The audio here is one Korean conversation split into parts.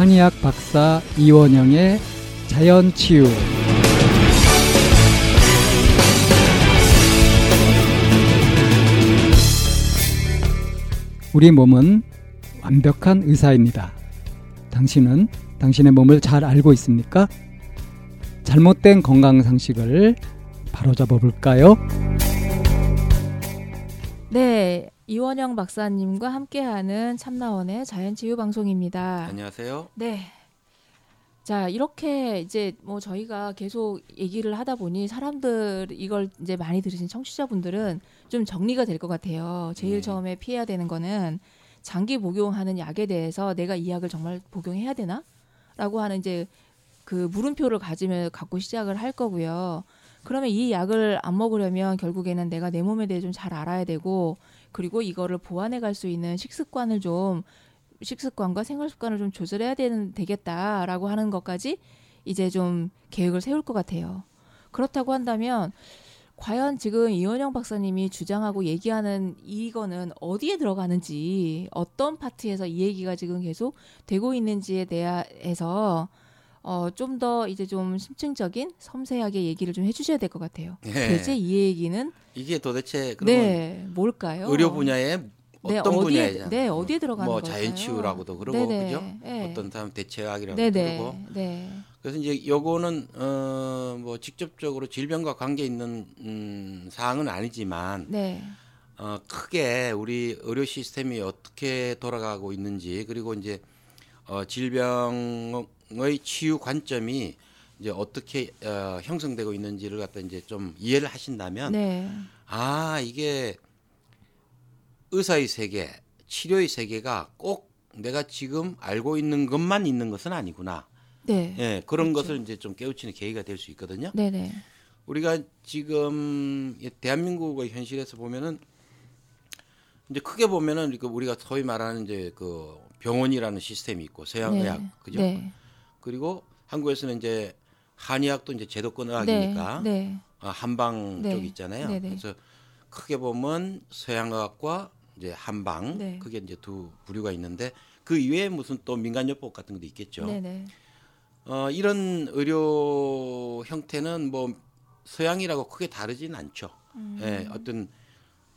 한의학 박사 이원영의 자연치유 우리 몸은 완벽한 의사입니다. 당신은 당신의 몸을 잘 알고 있습니까? 잘못된 건강 상식을 바로잡아 볼까요? 네, 이원영 박사님과 함께하는 참나원의 자연치유 방송입니다. 안녕하세요. 네. 자, 이렇게 이제 뭐 저희가 계속 얘기를 하다 보니 사람들 이걸 이제 많이 들으신 청취자분들은 좀 정리가 될 것 같아요. 제일 네. 처음에 피해야 되는 거는 장기 복용하는 약에 대해서 내가 이 약을 정말 복용해야 되나? 라고 하는 이제 그 물음표를 가지며 갖고 시작을 할 거고요. 그러면 이 약을 안 먹으려면 결국에는 내가 내 몸에 대해 좀 잘 알아야 되고 그리고 이거를 보완해 갈 수 있는 식습관을 좀 식습관과 생활 습관을 좀 조절해야 되는 되겠다라고 하는 것까지 이제 좀 계획을 세울 것 같아요. 그렇다고 한다면 과연 지금 이원영 박사님이 주장하고 얘기하는 이거는 어디에 들어가는지 어떤 파트에서 이 얘기가 지금 계속 되고 있는지에 대해서 어, 좀 더 이제 좀 심층적인 섬세하게 얘기를 좀 해주셔야 될 것 같아요. 네. 대체 이 얘기는 이게 도대체 네 뭘까요? 의료 분야의 네, 어떤 어디에, 분야이잖아요. 네, 어디에 들어가는 뭐? 자연치유라고도 그러고 네네, 그죠? 네. 어떤 사람 대체학이라고 네네. 그러고 네. 그래서 이제 요거는 어뭐 직접적으로 질병과 관계 있는 음 사항은 아니지만 네. 어 크게 우리 의료 시스템이 어떻게 돌아가고 있는지 그리고 이제 어 질병의 치유 관점이 이제 어떻게 어 형성되고 있는지를 갖다 이제 좀 이해를 하신다면 네. 아 이게 의사의 세계, 치료의 세계가 꼭 내가 지금 알고 있는 것만 있는 것은 아니구나. 네. 예, 그런 그렇죠. 것을 이제 좀 깨우치는 계기가 될 수 있거든요. 네네. 우리가 지금 이 대한민국의 현실에서 보면은 이제 크게 보면은 그 우리가 소위 말하는 이제 그 병원이라는 시스템이 있고 서양 의학 네. 그죠? 네. 그리고 한국에서는 이제 한의학도 이제 제도권 의학이니까 네. 네. 아, 한방 네. 쪽 있잖아요. 네네. 그래서 크게 보면 서양 의학과 이제 한방 네. 그게 이제 두 부류가 있는데 그 이외에 무슨 또 민간요법 같은 것도 있겠죠. 어, 이런 의료 형태는 뭐 서양이라고 크게 다르진 않죠. 음. 예, 어떤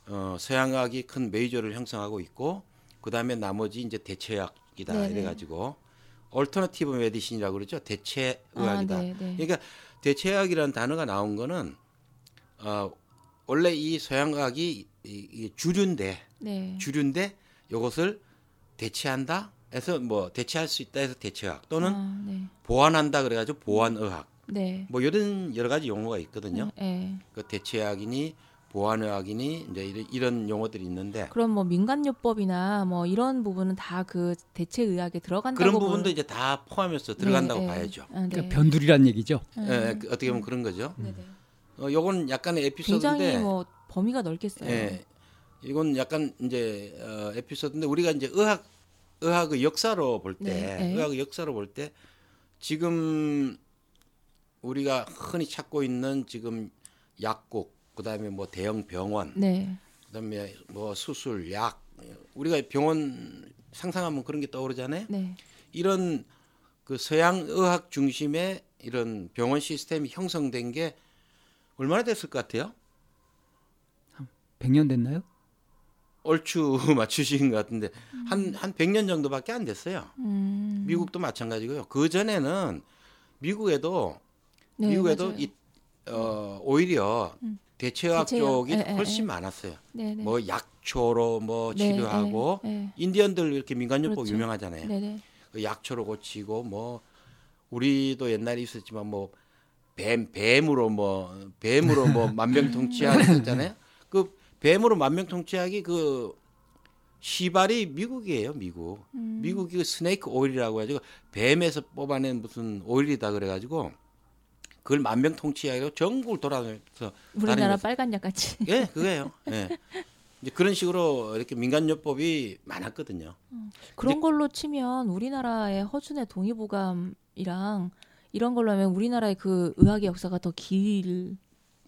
어, 서양의학이 큰 메이저를 형성하고 있고 그 다음에 나머지 이제 대체의학이다 네네. 이래가지고 alternative medicine이라고 그러죠. 대체 아, 의학이다. 네, 네. 그러니까 대체의학이라는 단어가 나온 거는 어, 원래 이 서양의학이 이, 이 주류인데 네. 주류인데 이것을 대체한다 해서 뭐 대체할 수 있다 해서 대체의학 또는 아, 네. 보완한다 그래가지고 보완의학 네. 뭐 이런 여러 가지 용어가 있거든요. 네. 그 대체의학이니 보완의학이니 이제 이런, 이런 용어들이 있는데 그럼 뭐 민간요법이나 뭐 이런 부분은 다 그 대체 의학에 들어간다고 그런 부분도 보는- 이제 다 포함해서 들어간다고 네, 네. 봐야죠. 아, 네. 그러니까 변두리란 얘기죠. 그 어떻게 보면 그런 거죠. 네네. 어, 요건 약간의 에피소드인데 굉장히 뭐 범위가 넓겠어요. 예. 이건 약간 이제 어, 에피소드인데 우리가 이제 의학 의학의 역사로 볼때 네, 네. 의학의 역사로 볼 때 지금 우리가 흔히 찾고 있는 지금 약국 그다음에 뭐 대형 병원 네. 그다음에 뭐 수술 약 우리가 병원 상상하면 그런 게 떠오르잖아요. 네. 이런 그 서양 의학 중심의 이런 병원 시스템이 형성된 게 얼마나 됐을 것 같아요? 100년 됐나요? 얼추 맞추신 것 같은데 한한 100년 정도밖에 안 됐어요. 음. 미국도 마찬가지고요. 그 전에는 미국에도 네, 미국에도 맞아요. 이, 어, 오히려 음. 대체의학 쪽이 예, 예, 훨씬 예. 많았어요. 네네. 뭐 약초로 뭐 네, 치료하고 네, 네. 인디언들 이렇게 민간요법 그렇죠. 유명하잖아요. 그 약초로 고치고 뭐 우리도 옛날에 있었지만 뭐 뱀 뱀으로 뭐 뱀으로 뭐 만병통치약 있었잖아요. 그 뱀으로 만병통치약이 그 시발이 미국이에요, 미국. 음. 미국이 그 스네이크 오일이라고 해가지고 뱀에서 뽑아낸 무슨 오일이다 그래가지고 그걸 만병통치약으로 전국을 돌아다니면서 우리나라 다니면서 빨간 약 같이. 예, 그거예요. 예. 이제 그런 식으로 이렇게 민간요법이 많았거든요. 그런 걸로 치면 우리나라의 허준의 동의보감이랑 이런 걸로 하면 우리나라의 그 의학의 역사가 더 길.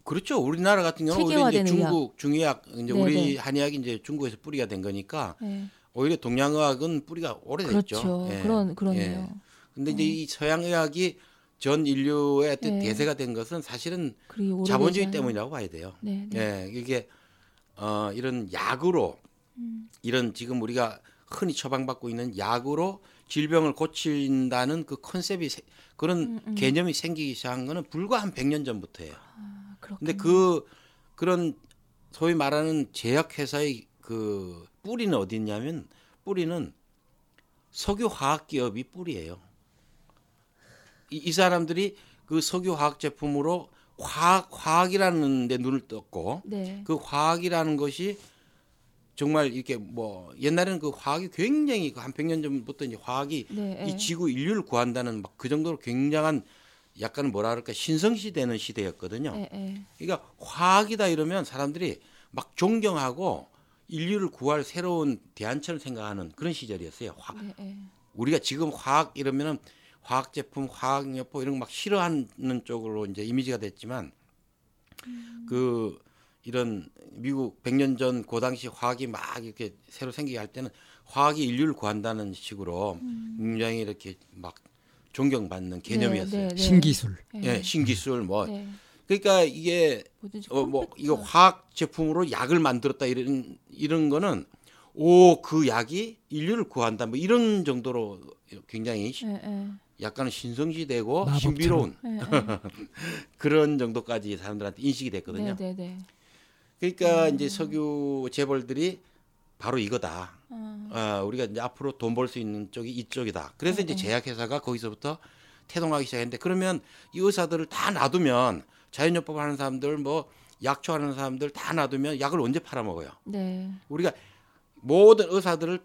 그렇죠. 우리나라 같은 경우는 이제 중국 중의학 이제 네, 우리 네. 한의학이 이제 중국에서 뿌리가 된 거니까 네. 오히려 동양의학은 뿌리가 오래됐죠. 그렇죠. 예. 그런 그러네요. 예. 근데 이제 이 서양 의학이 전 인류의 네. 대세가 된 것은 사실은 자본주의 때문이라고 봐야 돼요. 네, 네. 예, 이게 어 이런 약으로 음. 이런 지금 우리가 흔히 처방받고 있는 약으로 질병을 고친다는 그 컨셉이 세- 그런 음, 음. 개념이 생기기 시작한 거는 불과 한 100년 전부터예요. 아, 그렇군요. 근데 그 그런 소위 말하는 제약 회사의 그 뿌리는 어디 있냐면 뿌리는 석유 화학 기업이 뿌리예요. 이, 이 사람들이 그 석유 화학 제품으로 화학 화학이라는 데 눈을 떴고 네. 그 화학이라는 것이 정말 이렇게 뭐 옛날에는 그 화학이 굉장히 그한 100년 전부터 이제 화학이 네. 이 지구 인류를 구한다는 막 그 정도로 굉장한 약간 뭐라 그럴까 신성시 되는 시대였거든요. 예, 예. 그러니까 화학이다 이러면 사람들이 막 존경하고 인류를 구할 새로운 대안처럼 생각하는 그런 시절이었어요. 화, 네, 예. 우리가 지금 화학 이러면은 화학 제품, 화학 여포 이런 거 막 싫어하는 쪽으로 이제 이미지가 됐지만 그 이런 미국 100년 전 그 당시 화학이 막 이렇게 새로 생기게 할 때는 화학이 인류를 구한다는 식으로 굉장히 이렇게 막 존경받는 개념이었어요. 네, 네, 네. 신기술. 예, 신기술 뭐 네. 그러니까 이게 어 뭐. 이거 화학 제품으로 약을 만들었다 이런 이런 거는 오 그 약이 인류를 구한다 뭐 이런 정도로 굉장히 시- 예, 예. 약간은 신성시되고 마법처럼. 신비로운 예, 예. 그런 정도까지 사람들한테 인식이 됐거든요. 네, 네, 네. 그러니까 이제 석유 재벌들이 바로 이거다. 아, 아, 우리가 이제 앞으로 돈 벌 수 있는 쪽이 이쪽이다. 그래서 이제 네. 제약회사가 거기서부터 태동하기 시작했는데 그러면 이 의사들을 다 놔두면 자연요법 하는 사람들 뭐 약초 하는 사람들 다 놔두면 약을 언제 팔아먹어요? 네. 우리가 모든 의사들을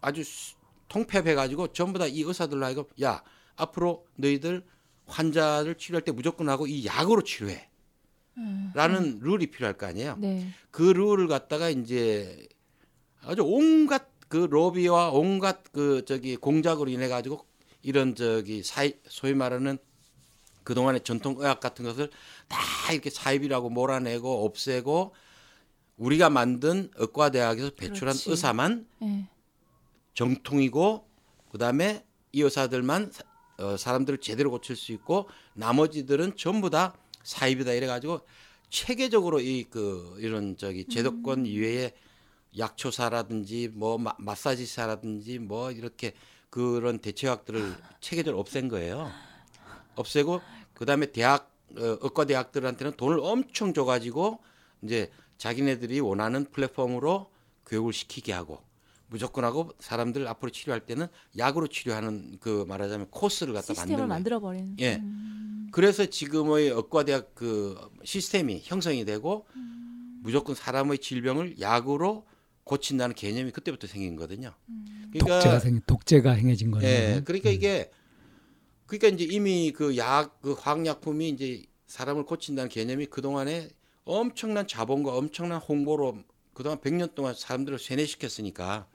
아주 수- 통폐합해 가지고 전부 다 이 의사들로 하여금 야 앞으로 너희들 환자를 치료할 때 무조건 하고 이 약으로 치료해. 음, 라는 룰이 필요할 거 아니에요. 네. 그 룰을 갖다가 이제 아주 온갖 그 로비와 온갖 그 저기 공작으로 인해 가지고 이런 저기 사이 소위 말하는 그동안의 전통 의학 같은 것을 다 이렇게 사입이라고 몰아내고 없애고 우리가 만든 의과대학에서 배출한 그렇지. 의사만 예. 정통이고 그다음에 이 의사들만 사- 어, 사람들을 제대로 고칠 수 있고 나머지들은 전부 다 사입이다 이래 가지고 체계적으로 이 그 이런 저기 제도권 이외에 약초사라든지 뭐 마, 마사지사라든지 뭐 이렇게 그런 대체약들을 체계적으로 없앤 거예요. 없애고 그 다음에 대학 어, 의과 대학들한테는 돈을 엄청 줘 가지고 이제 자기네들이 원하는 플랫폼으로 교육을 시키게 하고 무조건 하고 사람들 앞으로 치료할 때는 약으로 치료하는 그 말하자면 코스를 갖다 만든 시스템을 거예요. 만들어 버린. 예. 음, 그래서 지금의 의과대학 그 시스템이 형성이 되고 무조건 사람의 질병을 약으로 고친다는 개념이 그때부터 생긴 거거든요. 독재가 생 독재가 행해진 거네요. 예, 그러니까 이게 그러니까 이제 이미 그 약 그 화학약품이 이제 사람을 고친다는 개념이 그 동안에 엄청난 자본과 엄청난 홍보로 그동안 100년 동안 사람들을 세뇌시켰으니까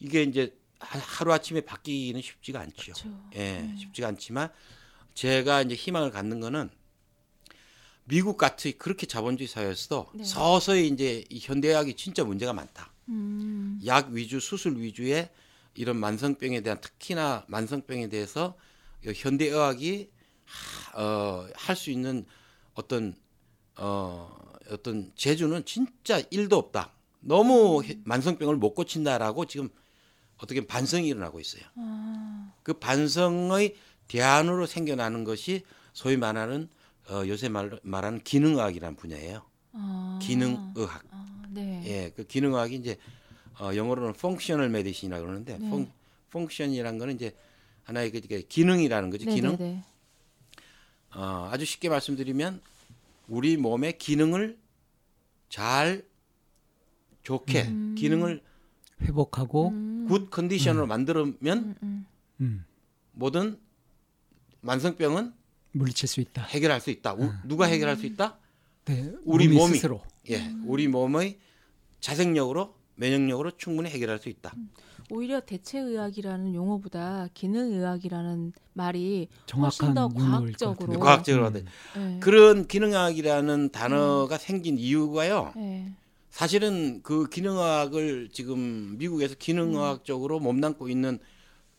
이게 이제 하루 아침에 바뀌기는 쉽지가 않죠. 그렇죠. 예, 쉽지가 않지만 제가 이제 희망을 갖는 거는 미국 같이 그렇게 자본주의 사회였어도 네. 서서히 이제 이 현대의학이 진짜 문제가 많다. 음, 약 위주 수술 위주의 이런 만성병에 대한 특히나 만성병에 대해서 이 현대의학이 어, 할 수 있는 어떤 어, 어떤 재주는 진짜 일도 없다. 너무 해- 만성병을 못 고친다라고 지금 어떻게 반성이 일어나고 있어요. 아, 그 반성의 대안으로 생겨나는 것이 소위 말하는 어, 요새 말, 말하는 기능의학이라는 분야예요. 아, 기능의학. 아, 네. 예, 그 기능학이 이제 어, 영어로는 functional medicine이라고 그러는데 네. 펑, 펑션이란 거는 이제 하나의 그 이게 기능이라는 거죠. 네, 기능. 네, 네. 어, 아주 쉽게 말씀드리면 우리 몸의 기능을 잘 좋게 음. 기능을 회복하고 음, good 컨디션으로 만들면 음, 음. 음, 모든 만성병은 물리칠 수 있다. 해결할 수 있다. 우- 누가 해결할 수 있다? 네, 우리 몸이. 스스로. 예, 우리 몸의 자생력으로 면역력으로 충분히 해결할 수 있다. 오히려 대체의학이라는 용어보다 기능의학이라는 말이 정확한 더 과학적으로. 과학적으로 음. 하되 예. 그런 기능학이라는 단어가 생긴 이유가요. 예. 사실은 그 기능학을 지금 미국에서 기능학 쪽으로 몸담고 있는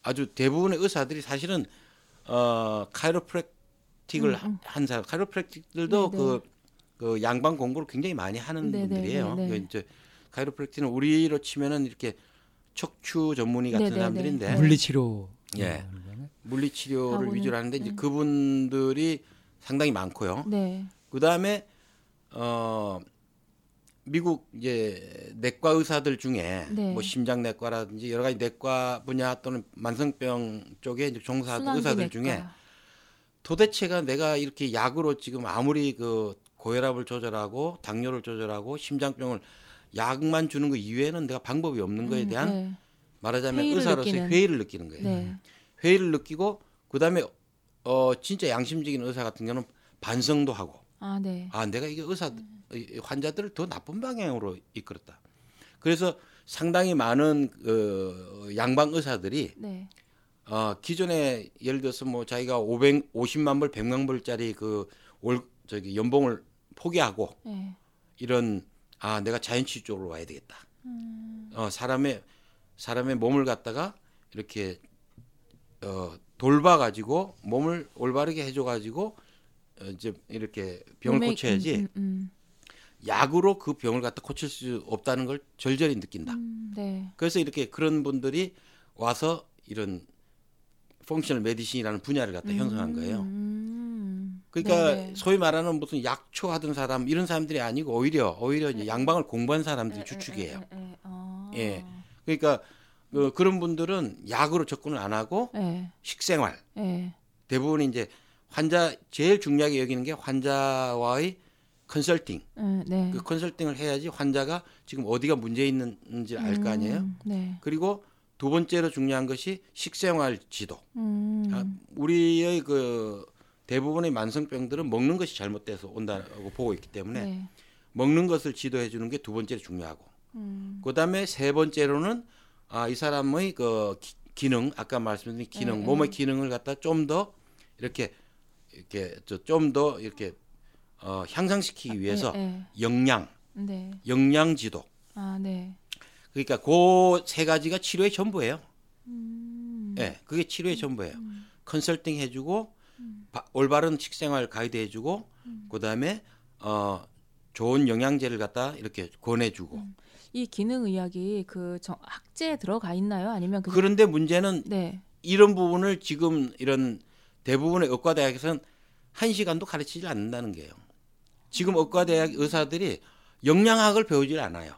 아주 대부분의 의사들이 사실은 어 카이로프랙틱을 음, 음. 한 사람 카이로프랙틱들도 네, 그, 그 양방 공부를 굉장히 많이 하는 네, 네, 분들이에요. 네, 네. 그 이제 카이로프랙틱은 우리로 치면은 이렇게 척추 전문의 같은 네, 네, 사람들인데 네. 물리치료. 예. 물리 치료를 하고는, 위주로 하는데 이제 네. 그분들이 상당히 많고요. 네. 그 다음에 어 미국 이제 내과 의사들 중에 네. 뭐 심장 내과라든지 여러 가지 내과 분야 또는 만성병 쪽에 이제 종사하는 의사들 중에 순환기내과. 도대체가 내가 이렇게 약으로 지금 아무리 그 고혈압을 조절하고 당뇨를 조절하고 심장병을 약만 주는 거 이외에는 내가 방법이 없는 거에 음, 대한 네. 말하자면 의사로서의 느끼는. 회의를 느끼는 거예요. 네. 회의를 느끼고 그다음에 어 진짜 양심적인 의사 같은 경우는 반성도 하고 아, 네. 아 내가 이게 의사 이 환자들을 더 나쁜 방향으로 이끌었다. 그래서 상당히 많은 그 양방 의사들이 네. 어 기존에 예를 들어서 뭐 자기가 500 50만 불, 100만 불짜리 그 월 저기 연봉을 포기하고 네. 이런 아 내가 자연치유 쪽으로 와야 되겠다. 음. 어 사람의 사람의 몸을 갖다가 이렇게 어 돌봐 가지고 몸을 올바르게 해줘 가지고 어, 이제 이렇게 병을 고쳐야지 음, 음, 약으로 그 병을 갖다 고칠 수 없다는 걸 절절히 느낀다. 음, 네. 그래서 이렇게 그런 분들이 와서 이런 펑셔널 메디신이라는 분야를 갖다 형성한 거예요. 음, 그러니까 네네. 소위 말하는 무슨 약초 하던 사람 이런 사람들이 아니고 오히려 오히려 이제 양방을 공부한 사람들이 주축이에요. 에, 에, 에, 어. 예. 그러니까 그, 그런 분들은 약으로 접근을 안 하고 예. 식생활 예. 대부분 이제 환자 제일 중요하게 여기는 게 환자와의 컨설팅. 예, 네. 그 컨설팅을 해야지 환자가 지금 어디가 문제 있는지 알 거 아니에요. 음, 네. 그리고 두 번째로 중요한 것이 식생활 지도. 음. 아, 우리의 그 대부분의 만성병들은 먹는 것이 잘못돼서 온다고 보고 있기 때문에 네. 먹는 것을 지도해 주는 게 두 번째로 중요하고 음. 그다음에 세 번째로는 아, 이 사람의 그 기, 기능 아까 말씀드린 기능 네, 몸의 네. 기능을 갖다 좀 더 이렇게 이렇게 좀 더 이렇게 어, 향상시키기 위해서 예, 예. 영양 네. 영양 지도 아, 네. 그러니까 그 세 가지가 치료의 전부예요. 음. 예, 그게 치료의 전부예요. 컨설팅 해주고 바- 올바른 식생활 가이드 해주고 그다음에 어 좋은 영양제를 갖다 이렇게 권해주고 이 기능 의학이 그 정, 학제에 들어가 있나요? 아니면 그냥 그런데 문제는 네. 이런 부분을 지금 이런 대부분의 의과대학에서는 한 시간도 가르치지 않는다는 게요. 지금 의과대학 의사들이 영양학을 배우질 않아요.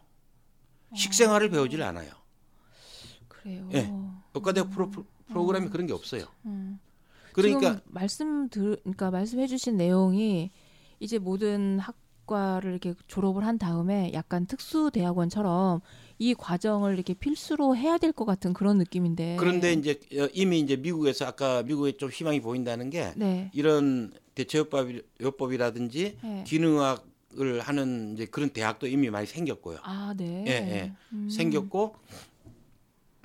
식생활을 배우질 않아요. 그래요. 예. 의과대학 프로, 프로그램이 그런 게 없어요. 음. 그러니까 말씀 들 그러니까 말씀해 주신 내용이 이제 모든 학 과를 이렇게 졸업을 한 다음에 약간 특수 대학원처럼 이 과정을 이렇게 필수로 해야 될 것 같은 그런 느낌인데. 그런데 이제 어, 이미 이제 미국에서 아까 미국에 좀 희망이 보인다는 게 네. 이런 대체요법이라든지 네. 기능학을 하는 이제 그런 대학도 이미 많이 생겼고요. 아, 네. 예, 예. 음. 생겼고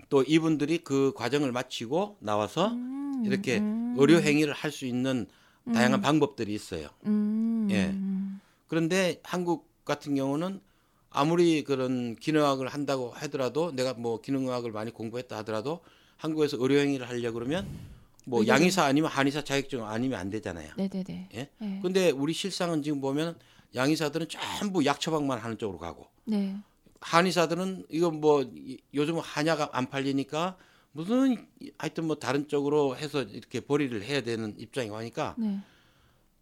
또 이분들이 그 과정을 마치고 나와서 음, 이렇게 음, 의료 행위를 할 수 있는 다양한 음. 방법들이 있어요. 음. 예. 그런데 한국 같은 경우는 아무리 그런 기능학을 한다고 하더라도 내가 뭐 기능학을 많이 공부했다 하더라도 한국에서 의료 행위를 하려 그러면 뭐 의료진. 양의사 아니면 한의사 자격증 아니면 안 되잖아요. 네네네. 예? 네. 근데 우리 실상은 지금 보면 양의사들은 전부 약 처방만 하는 쪽으로 가고 네. 한의사들은 이거 뭐 이- 요즘 한약 안 팔리니까 무슨 하여튼 뭐 다른 쪽으로 해서 이렇게 벌이를 해야 되는 입장이 오니까 네.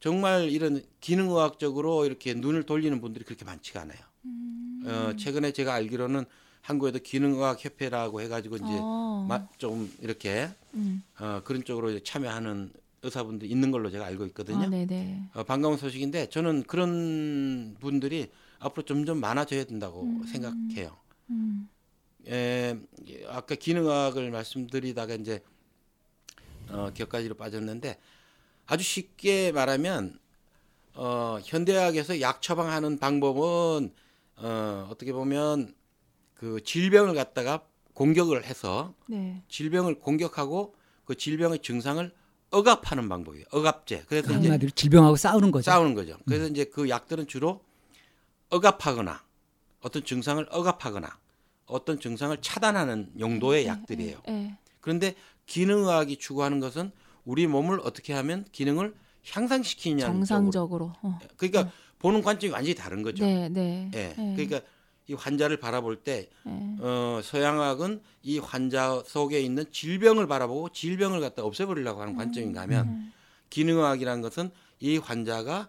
정말 이런 기능의학적으로 이렇게 눈을 돌리는 분들이 그렇게 많지가 않아요. 음. 어, 최근에 제가 알기로는 한국에도 기능의학 협회라고 해가지고 이제 어. 마- 좀 이렇게 음. 어, 그런 쪽으로 참여하는 의사분들이 있는 걸로 제가 알고 있거든요. 아. 어, 반가운 소식인데 저는 그런 분들이 앞으로 점점 많아져야 된다고 생각해요. 음. 에, 아까 기능학을 말씀드리다가 이제 어, 격가지로 빠졌는데 아주 쉽게 말하면 어, 현대학에서 약 처방하는 방법은 어, 어떻게 보면 그 질병을 갖다가 공격을 해서 네. 질병을 공격하고 그 질병의 증상을 억압하는 방법이에요. 억압제. 그래서 이제 한마디로 질병하고 싸우는 거죠. 싸우는 거죠. 그래서 이제 그 약들은 주로 억압하거나 어떤 증상을 억압하거나 어떤 증상을 차단하는 용도의 약들이에요. 네. 그런데 기능의학이 추구하는 것은 우리 몸을 어떻게 하면 기능을 향상시키냐 정상적으로. 어. 그러니까 보는 관점이 완전히 다른 거죠. 네, 네. 예. 네. 그러니까 이 환자를 바라볼 때 네. 어, 서양학은 이 환자 속에 있는 질병을 바라보고 질병을 갖다 없애버리려고 하는 관점인가 하면 음. 기능의학이라는 것은 이 환자가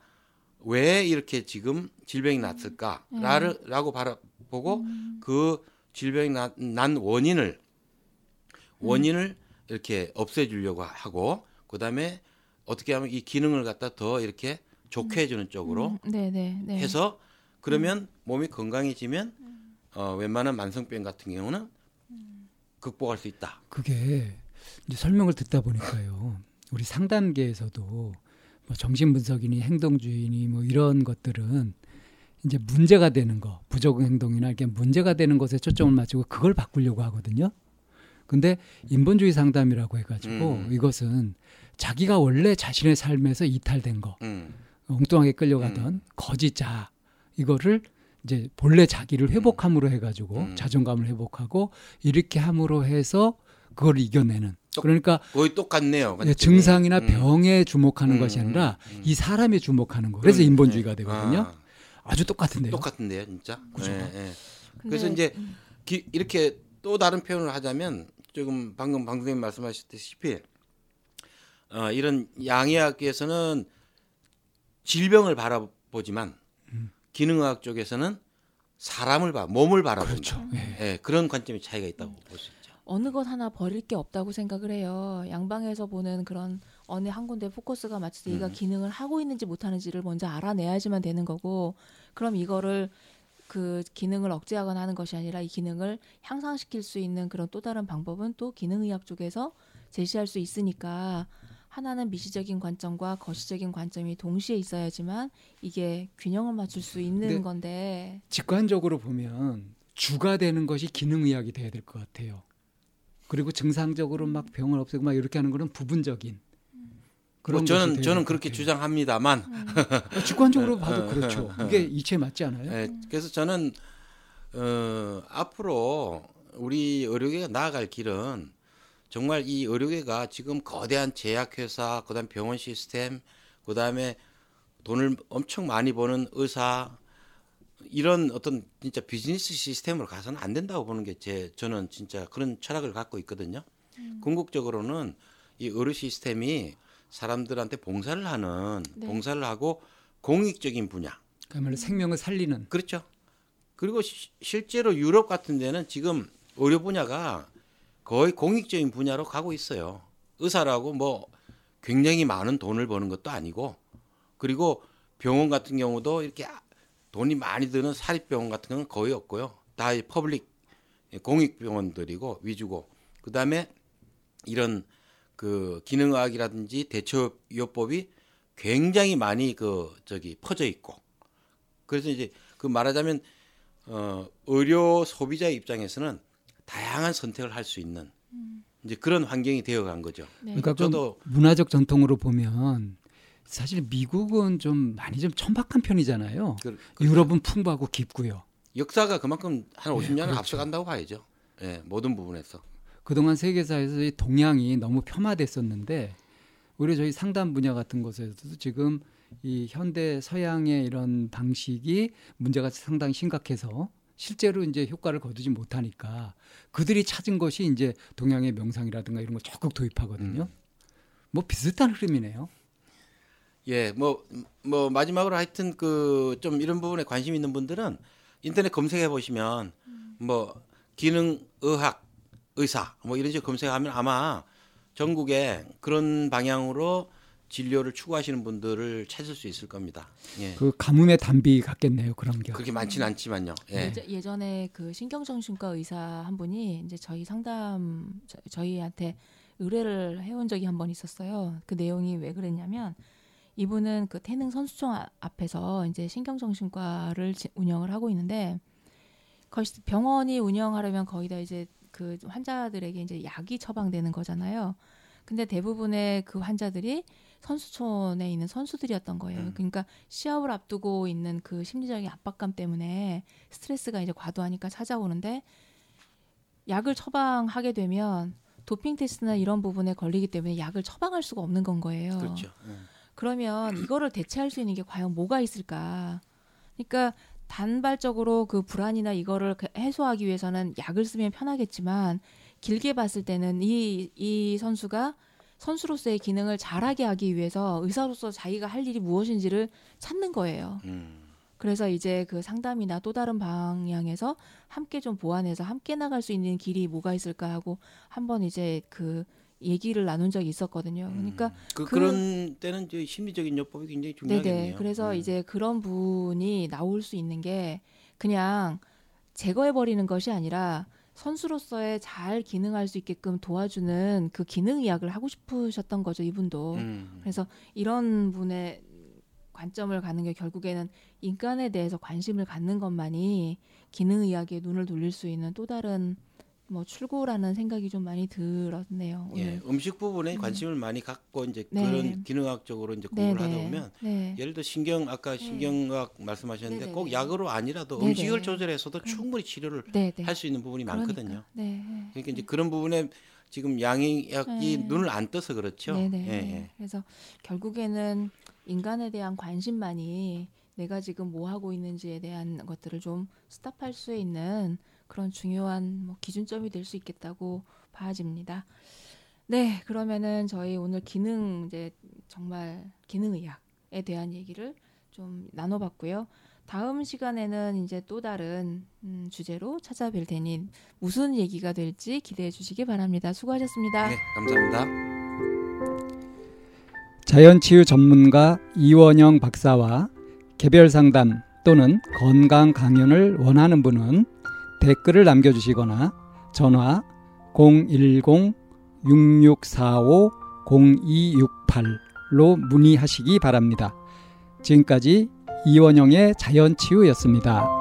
왜 이렇게 지금 질병이 났을까라고 바라보고 그 질병이 나- 난 원인을 원인을 이렇게 없애주려고 하고 그다음에 어떻게 하면 이 기능을 갖다 더 이렇게 좋게 해주는 쪽으로 음, 네, 네, 네. 해서 그러면 몸이 건강해지면 어, 웬만한 만성병 같은 경우는 극복할 수 있다. 그게 이제 설명을 듣다 보니까요. 우리 상담계에서도 뭐 정신분석이니 행동주의니 뭐 이런 것들은 이제 문제가 되는 거, 부적응 행동이나 이렇게 문제가 되는 것에 초점을 맞추고 그걸 바꾸려고 하거든요. 근데 인본주의 상담이라고 해가지고 음. 이것은 자기가 원래 자신의 삶에서 이탈된 거, 음. 엉뚱하게 끌려가던 거짓 자 이거를 이제 본래 자기를 회복함으로 해가지고 음. 자존감을 회복하고 이렇게 함으로 해서 그걸 이겨내는. 똑- 그러니까 거의 똑같네요. 예. 증상이나 음. 병에 주목하는 음, 것이 아니라 음, 음. 이 사람에 주목하는 거. 그래서. 인본주의가 되거든요. 아, 아주 똑같은데요. 똑같은데요, 진짜. 그죠. 예, 예. 그래서 이제 음. 기- 이렇게 또 다른 표현을 하자면 조금 방금 방송님 말씀하셨다시피 어, 이런 양의학에서는 질병을 바라보지만 음. 기능의학 쪽에서는 사람을 봐, 몸을 바라본다. 그렇죠. 예. 예, 그런 관점의 차이가 있다고 볼수 있죠. 어느 것 하나 버릴 게 없다고 생각을 해요. 양방에서 보는 그런 어느 한 군데 포커스가 맞춰서 얘가 음. 기능을 하고 있는지 못하는지를 먼저 알아내야지만 되는 거고, 그럼 이거를 그 기능을 억제하거나 하는 것이 아니라 이 기능을 향상시킬 수 있는 그런 또 다른 방법은 또 기능의학 쪽에서 제시할 수 있으니까 하나는 미시적인 관점과 거시적인 관점이 동시에 있어야지만 이게 균형을 맞출 수 있는 네. 건데 직관적으로 보면 주가 되는 것이 기능의학이 돼야 될 것 같아요. 그리고 증상적으로 막 병을 없애고 막 이렇게 하는 거는 부분적인. 뭐 것이 저는 저는 그렇게 같아요. 주장합니다만 어, 주관적으로 봐도 그렇죠. 이게 이치에 맞지 않아요? 예, 그래서 저는 어, 앞으로 우리 의료계가 나아갈 길은 정말 이 의료계가 지금 거대한 제약회사, 그다음 병원 시스템, 그다음에 돈을 엄청 많이 버는 의사 이런 어떤 진짜 비즈니스 시스템으로 가서는 안 된다고 보는 게 제 저는 진짜 그런 철학을 갖고 있거든요. 궁극적으로는 이 의료 시스템이 사람들한테 봉사를 하는 네. 봉사를 하고 공익적인 분야 그야말로 생명을 살리는. 그렇죠. 그리고 시- 실제로 유럽 같은 데는 지금 의료 분야가 거의 공익적인 분야로 가고 있어요. 의사라고 뭐 굉장히 많은 돈을 버는 것도 아니고 그리고 병원 같은 경우도 이렇게 아- 돈이 많이 드는 사립병원 같은 경우는 거의 없고요. 다 이 public 공익 병원들이고 위주고 그다음에 이런 그 기능의학이라든지 대처요법이 굉장히 많이 그 저기 퍼져 있고 그래서 이제 그 말하자면 어 의료 소비자 입장에서는 다양한 선택을 할 수 있는 이제 그런 환경이 되어간 거죠. 네. 그러니까 그 저도 문화적 전통으로 보면 사실 미국은 좀 많이 좀 천박한 편이잖아요. 그, 유럽은 풍부하고 깊고요. 역사가 그만큼 한 네, 50년을 그렇죠. 앞서간다고 봐야죠. 예, 모든 부분에서. 그동안 세계사에서 이 동양이 너무 폄하됐었는데 오히려 저희 상담 분야 같은 곳에서도 지금 이 현대 서양의 이런 방식이 문제가 상당히 심각해서 실제로 이제 효과를 거두지 못하니까 그들이 찾은 것이 이제 동양의 명상이라든가 이런 걸 적극 도입하거든요. 음. 뭐 비슷한 흐름이네요. 예, 뭐, 뭐, 마지막으로 하여튼 그 좀 이런 부분에 관심 있는 분들은 인터넷 검색해 보시면 뭐, 기능의학, 의사, 뭐 이런 식으로 검색하면 아마 전국에 그런 방향으로 진료를 추구하시는 분들을 찾을 수 있을 겁니다. 예. 그 가뭄의 단비 같겠네요. 그런 게. 그렇게 많지는 않지만요. 예. 예전- 예전에 그 신경정신과 의사 한 분이 이제 저희 상담 저, 저희한테 의뢰를 해온 적이 한 번 있었어요. 그 내용이 왜 그랬냐면 이분은 그 태릉 선수촌 아- 앞에서 이제 신경정신과를 지- 운영을 하고 있는데 거의 병원이 운영하려면 거의 다 이제 그 환자들에게 이제 약이 처방되는 거잖아요. 근데 대부분의 그 환자들이 선수촌에 있는 선수들이었던 거예요. 음. 그러니까 시합을 앞두고 있는 그 심리적인 압박감 때문에 스트레스가 이제 과도하니까 찾아오는데 약을 처방하게 되면 도핑 테스트나 이런 부분에 걸리기 때문에 약을 처방할 수가 없는 건 거예요. 그렇죠. 음. 그러면 이거를 대체할 수 있는 게 과연 뭐가 있을까? 그러니까 단발적으로 그 불안이나 이거를 그 해소하기 위해서는 약을 쓰면 편하겠지만 길게 봤을 때는 이, 이 선수가 선수로서의 기능을 잘하게 하기 위해서 의사로서 자기가 할 일이 무엇인지를 찾는 거예요. 음. 그래서 이제 그 상담이나 또 다른 방향에서 함께 좀 보완해서 함께 나갈 수 있는 길이 뭐가 있을까 하고 한번 이제 그 얘기를 나눈 적이 있었거든요. 그러니까 음. 그, 그- 그, 런 때는 이제 심리적인 요법이 굉장히 중요하겠네요. 네네. 그래서 음. 이제 그런 분이 나올 수 있는 게 그냥 제거해 버리는 것이 아니라 선수로서의 잘 기능할 수 있게끔 도와주는 그 기능 의학을 하고 싶으셨던 거죠 이분도. 음. 그래서 이런 분의 관점을 갖는 게 결국에는 인간에 대해서 관심을 갖는 것만이 기능 의학에 눈을 돌릴 수 있는 또 다른 뭐 출구라는 생각이 좀 많이 들었네요. 오늘. 예, 음식 부분에 음. 관심을 많이 갖고 이제 네. 그런 기능학적으로 이제 공부를 하다 보면 네. 예를 들어 신경 아까 신경학 말씀하셨는데 네네네. 꼭 약으로 아니라도 네네. 음식을 조절해서도 그럼- 충분히 치료를 네, 네. 할수 있는 부분이 많거든요. 그러니까. 네. 그러니까 이제 그런 부분에 지금 양의학이 네. 눈을 안 떠서 그렇죠. 네네. 예, 예. 그래서 결국에는 인간에 대한 관심만이 내가 지금 뭐 하고 있는지에 대한 것들을 좀 스탑할 수 있는 그런 중요한 뭐 기준점이 될 수 있겠다고 봐집니다. 네, 그러면은 저희 오늘 기능 이제 정말 기능 의학에 대한 얘기를 좀 나눠봤고요. 다음 시간에는 이제 또 다른 음, 주제로 찾아뵐 테니 무슨 얘기가 될지 기대해 주시기 바랍니다. 수고하셨습니다. 네, 감사합니다. 자연치유 전문가 이원영 박사와 개별 상담 또는 건강 강연을 원하는 분은 댓글을 남겨주시거나 전화 010-6645-0268로 문의하시기 바랍니다. 지금까지 이원영의 자연치유였습니다.